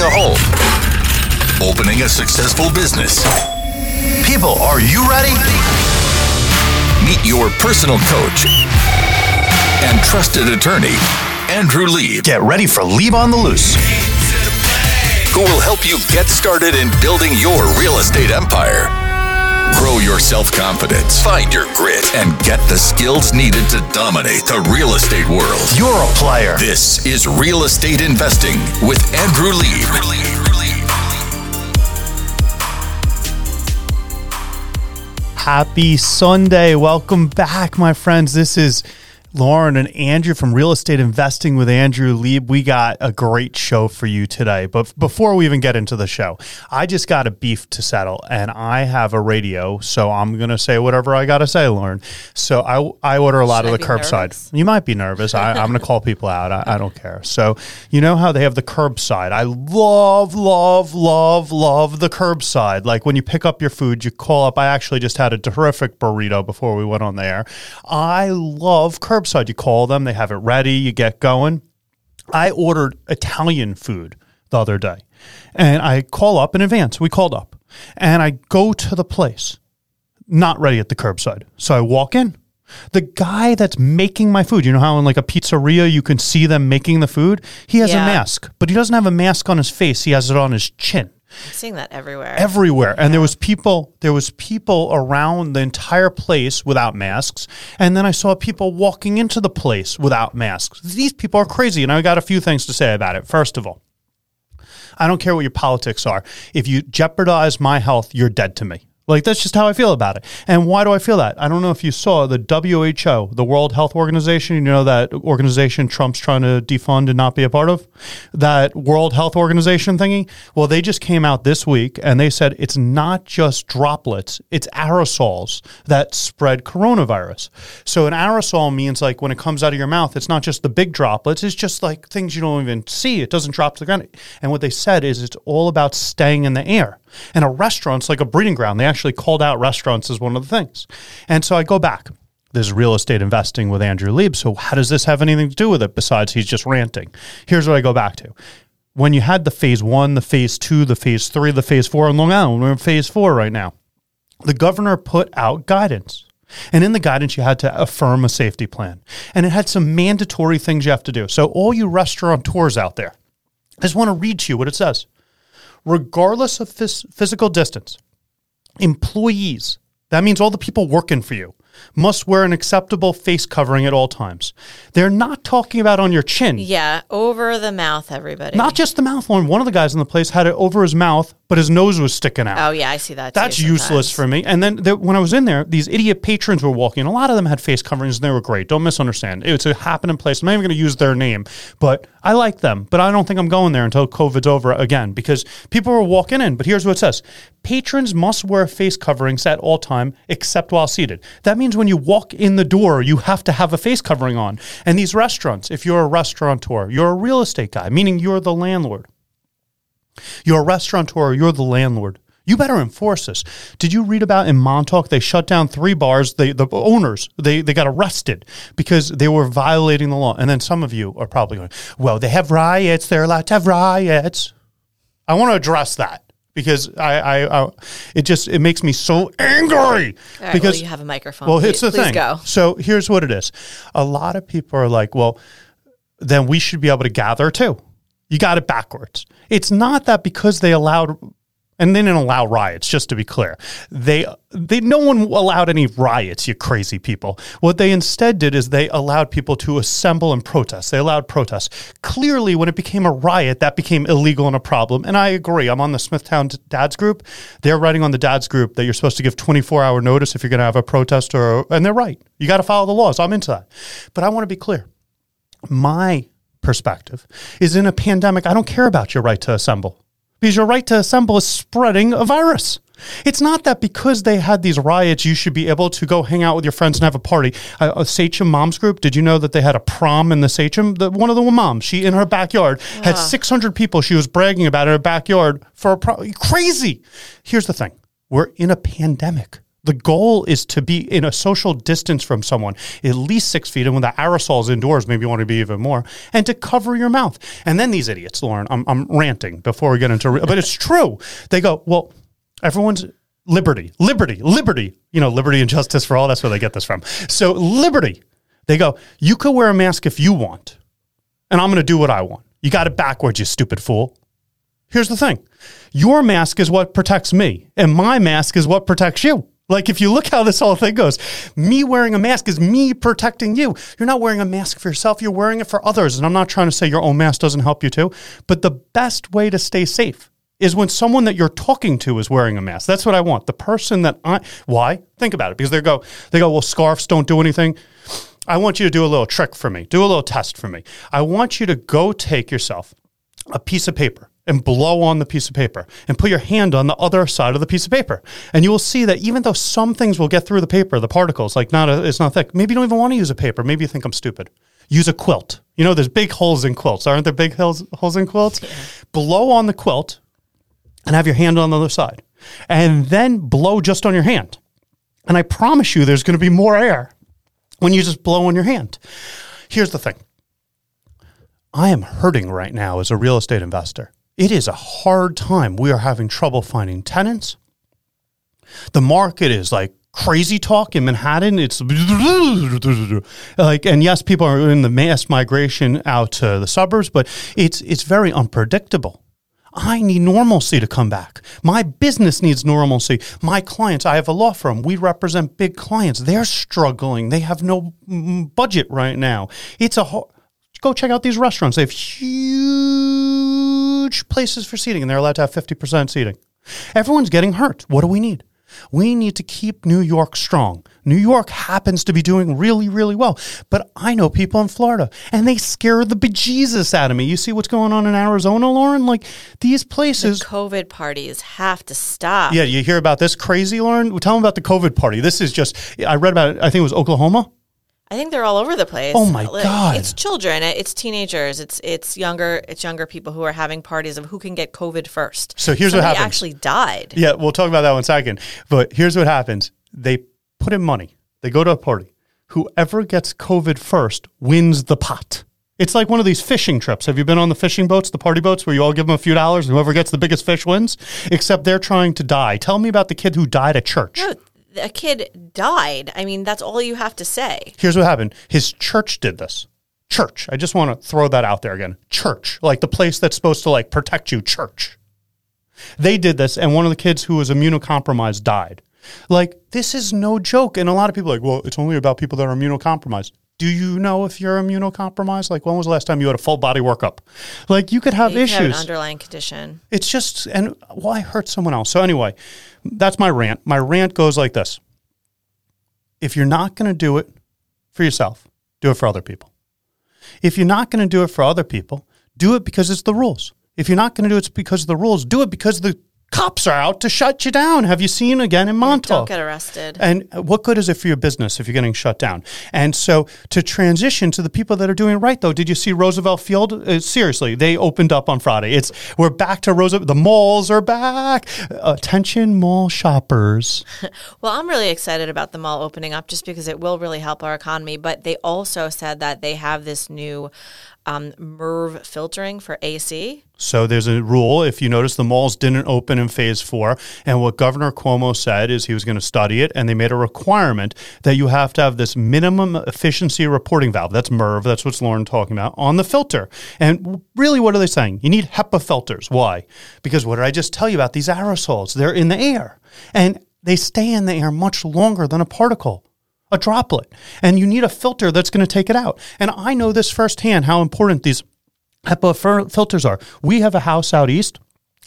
a home, opening a successful business. People, are you ready? Meet your personal coach and trusted attorney, Andrew Lieb. Get ready for Lieb on the Loose. who will help you get started in building your real estate empire. Grow your self confidence, find your grit, and get the skills needed to dominate the real estate world. You're a player. This is Real Estate Investing with Andrew Lieb. Happy Sunday. Welcome back, my friends. This is Lauren and Andrew from Real Estate Investing with Andrew Lieb. We got a great show for you today. But before we even get into the show, I just got a beef to settle and I have a radio. So I'm going to say whatever I got to say, Lauren. So I, I order a lot Should of the curbside. nervous? You might be nervous. I, I'm going to call people out. I, I don't care. So, you know how they have the curbside? I love, love, love, love the curbside. Like when you pick up your food, you call up. I actually just had a terrific burrito before we went on the air. I love curbside. You call them, they have it ready, you get going. I ordered Italian food the other day and I call up in advance. We called up and I go to the place not ready at the curbside. So I walk in. The guy that's making my food, you know how in like a pizzeria you can see them making the food? He has a mask, but he doesn't have a mask on his face. He has it on his chin I'm seeing that everywhere. everywhere. And there was people there was people around the entire place without masks. And then i saw people walking into the place without masks. These people are crazy. And i got a few things to say about it. First of all i don't care what your politics are. If you jeopardize my health you're dead to me like that's just how I feel about it. And why do I feel that? I don't know if you saw the WHO, the World Health Organization, you know that organization Trump's trying to defund and not be a part of? That World Health Organization thingy? Well, they just came out this week and they said it's not just droplets, it's aerosols that spread coronavirus. So an aerosol means like when it comes out of your mouth, it's not just the big droplets, it's just like things you don't even see. It doesn't drop to the ground. And what they said is it's all about staying in the air. And a restaurant's like a breeding ground. They actually called out restaurants as one of the things. And so I go back. This is real estate investing with Andrew Lieb. So how does this have anything to do with it besides he's just ranting? Here's what I go back to. When you had the phase one, the phase two, the phase three, the phase four in Long Island, we're in phase four right now. The governor put out guidance. And in the guidance, you had to affirm a safety plan. And it had some mandatory things you have to do. So, all you restaurateurs out there, I just want to read to you what it says regardless of phys- physical distance, employees, that means all the people working for you, must wear an acceptable face covering at all times. They're not talking about on your chin. yeah, over the mouth, everybody. Not just the mouth one. One of the guys in the place had it over his mouth, but his nose was sticking out. Oh yeah, I see that. That's useless for me. And then there, when I was in there, these idiot patrons were walking. A lot of them had face coverings and they were great. Don't misunderstand. It's a happening place. I'm not even going to use their name, but I like them. But I don't think I'm going there until COVID's over again because people were walking in. But here's what it says Patrons must wear face coverings at all time except while seated. That means when you walk in the door, you have to have a face covering on. And these restaurants, if you're a restaurateur, you're a real estate guy, meaning you're the landlord. You're a restaurateur, you're the landlord. You better enforce this. Did you read about in Montauk? They shut down three bars. They, the owners, they, they got arrested because they were violating the law. And then some of you are probably going, well, they have riots. They're allowed to have riots. I want to address that because I, I, I it just, it makes me so angry right, because well, you have a microphone. well, it's the please thing. go. So here's what it is. A lot of people are like, well, then we should be able to gather too. You got it backwards. It's not that because they allowed and they didn't allow riots, just to be clear. They they no one allowed any riots, you crazy people. What they instead did is they allowed people to assemble and protest. They allowed protests. Clearly, when it became a riot, that became illegal and a problem. And I agree. I'm on the Smithtown Dads group. They're writing on the Dads group that you're supposed to give 24 hour notice if you're going to have a protest, or and they're right. You got to follow the laws. I'm into that. But I want to be clear my perspective is in a pandemic, I don't care about your right to assemble because your right to assemble is spreading a virus. It's not that because they had these riots, you should be able to go hang out with your friends and have a party. A, a Sachem Moms group, did you know that they had a prom in the Sachem? The, one of the moms, she in her backyard had 600 people she was bragging about in her backyard for a prom. Crazy. Here's the thing we're in a pandemic. The goal is to be in a social distance from someone, at least six feet. And when the aerosol's indoors, maybe you want to be even more, and to cover your mouth. And then these idiots, Lauren, I'm, I'm ranting before we get into, re- but it's true. They go, well, everyone's liberty, liberty, liberty, you know, liberty and justice for all. That's where they get this from. So, liberty. They go, you could wear a mask if you want, and I'm going to do what I want. You got it backwards, you stupid fool. Here's the thing your mask is what protects me, and my mask is what protects you. Like, if you look how this whole thing goes, me wearing a mask is me protecting you. You're not wearing a mask for yourself, you're wearing it for others. And I'm not trying to say your own mask doesn't help you too, but the best way to stay safe is when someone that you're talking to is wearing a mask. That's what I want. The person that I, why? Think about it. Because they go, they go, well, scarves don't do anything. I want you to do a little trick for me, do a little test for me. I want you to go take yourself a piece of paper and blow on the piece of paper and put your hand on the other side of the piece of paper. And you will see that even though some things will get through the paper, the particles, like not a, it's not thick, maybe you don't even want to use a paper. Maybe you think I'm stupid. Use a quilt. You know, there's big holes in quilts. Aren't there big holes, holes in quilts? Blow on the quilt and have your hand on the other side. And then blow just on your hand. And I promise you there's going to be more air when you just blow on your hand. Here's the thing I am hurting right now as a real estate investor. It is a hard time. We are having trouble finding tenants. The market is like crazy talk in Manhattan. It's like, and yes, people are in the mass migration out to the suburbs, but it's it's very unpredictable. I need normalcy to come back. My business needs normalcy. My clients, I have a law firm. We represent big clients. They're struggling. They have no mm, budget right now. It's a ho- go check out these restaurants. They have huge places for seating, and they're allowed to have fifty percent seating. Everyone's getting hurt. What do we need? We need to keep New York strong. New York happens to be doing really, really well. But I know people in Florida and they scare the bejesus out of me. You see what's going on in Arizona, Lauren? Like these places. COVID parties have to stop. yeah, you hear about this crazy, Lauren? Tell them about the COVID party. This is just, I read about it, I think it was Oklahoma. I think they're all over the place. Oh my Like, God. It's children, it's teenagers, it's it's younger, it's younger people who are having parties of who can get COVID first. So here's what Somebody happens. Actually died. Yeah, we'll talk about that one second. But here's what happens they put in money, they go to a party. Whoever gets COVID first wins the pot. It's like one of these fishing trips. Have you been on the fishing boats, the party boats, where you all give them a few dollars and whoever gets the biggest fish wins? Except they're trying to die. Tell me about the kid who died at church. No, a kid died. I mean, that's all you have to say. Here's what happened his church did this. Church. I just want to throw that out there again. Church. Like the place that's supposed to like protect you. Church. They did this, and one of the kids who was immunocompromised died. Like, this is no joke. And a lot of people like, well, it's only about people that are immunocompromised. Do you know if you're immunocompromised? Like, when was the last time you had a full body workup? Like, you could have You could have an issues. underlying condition. It's just, and why hurt someone else? So, anyway, that's my rant. My rant goes like this If you're not going to do it for yourself, do it for other people. If you're not going to do it for other people, do it because it's the rules. If you're not going to do it because of the rules, do it because the cops are out to shut you down. Have you seen again in Montauk? Don't get arrested. And what good is it for your business if you're getting shut down? And so to transition to the people that are doing right, though, did you see Roosevelt Field? Uh, seriously, they opened up on Friday. It's we're back to Roosevelt. The malls are back. Attention, mall shoppers. Well, I'm really excited about the mall opening up just because it will really help our economy. But they also said that they have this new um, MERV filtering for AC. So there's a rule. If you notice, the malls didn't open in phase four. And what Governor Cuomo said is he was going to study it, and they made a requirement that you have to have this minimum efficiency reporting valve. That's MERV. That's what's Lauren talking about on the filter. And really, what are they saying? You need HEPA filters. Why? Because what did I just tell you about these aerosols? They're in the air, and they stay in the air much longer than a particle a droplet. And you need a filter that's going to take it out. And I know this firsthand how important these HEPA filters are. We have a house out east.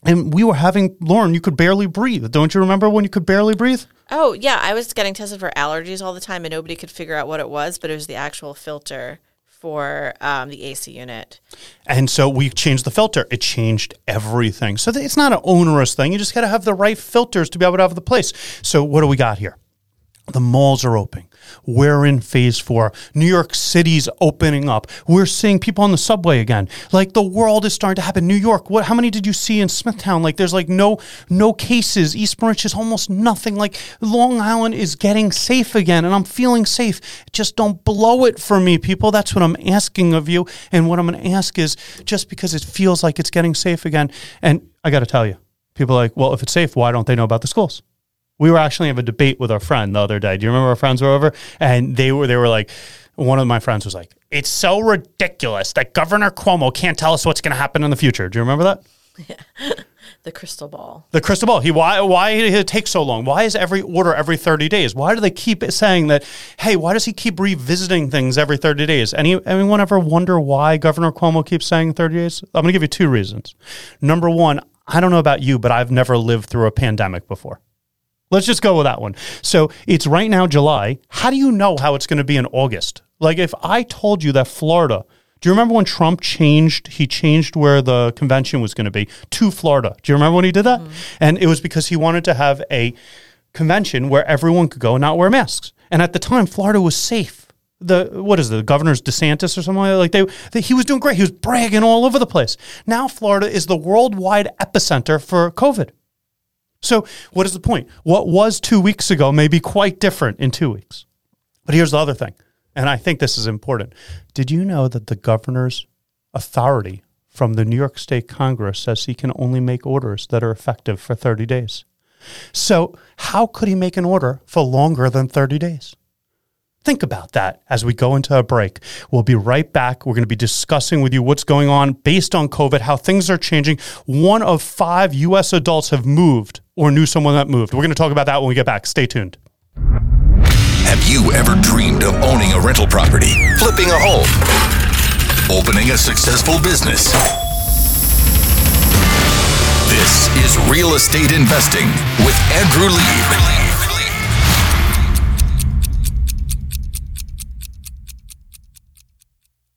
And we were having, Lauren, you could barely breathe. Don't you remember when you could barely breathe? Oh, yeah. I was getting tested for allergies all the time and nobody could figure out what it was, but it was the actual filter for um, the AC unit. And so we changed the filter. It changed everything. So it's not an onerous thing. You just got to have the right filters to be able to have the place. So what do we got here? The malls are opening. We're in phase four. New York City's opening up. We're seeing people on the subway again. Like the world is starting to happen. New York, what how many did you see in Smithtown? Like there's like no no cases. East Branch is almost nothing. Like Long Island is getting safe again and I'm feeling safe. Just don't blow it for me, people. That's what I'm asking of you. And what I'm gonna ask is just because it feels like it's getting safe again. And I gotta tell you, people are like, well, if it's safe, why don't they know about the schools? We were actually have a debate with our friend the other day. Do you remember our friends were over? And they were they were like, one of my friends was like, "It's so ridiculous that Governor Cuomo can't tell us what's going to happen in the future." Do you remember that? Yeah. The crystal ball. The crystal ball. He why why did it take so long? Why is every order every thirty days? Why do they keep saying that? Hey, why does he keep revisiting things every thirty days? Any anyone ever wonder why Governor Cuomo keeps saying thirty days? I'm going to give you two reasons. Number one, I don't know about you, but I've never lived through a pandemic before. Let's just go with that one. So it's right now July. How do you know how it's going to be in August? Like if I told you that Florida, do you remember when Trump changed? He changed where the convention was going to be to Florida. Do you remember when he did that? Mm-hmm. And it was because he wanted to have a convention where everyone could go and not wear masks. And at the time, Florida was safe. The what is the governor's DeSantis or something like that? Like they, they, he was doing great. He was bragging all over the place. Now Florida is the worldwide epicenter for COVID. So, what is the point? What was two weeks ago may be quite different in two weeks. But here's the other thing, and I think this is important. Did you know that the governor's authority from the New York State Congress says he can only make orders that are effective for 30 days? So, how could he make an order for longer than 30 days? Think about that as we go into a break. We'll be right back. We're going to be discussing with you what's going on based on COVID, how things are changing. One of five U.S. adults have moved or knew someone that moved. We're going to talk about that when we get back. Stay tuned. Have you ever dreamed of owning a rental property, flipping a home, opening a successful business? This is Real Estate Investing with Andrew Lieb.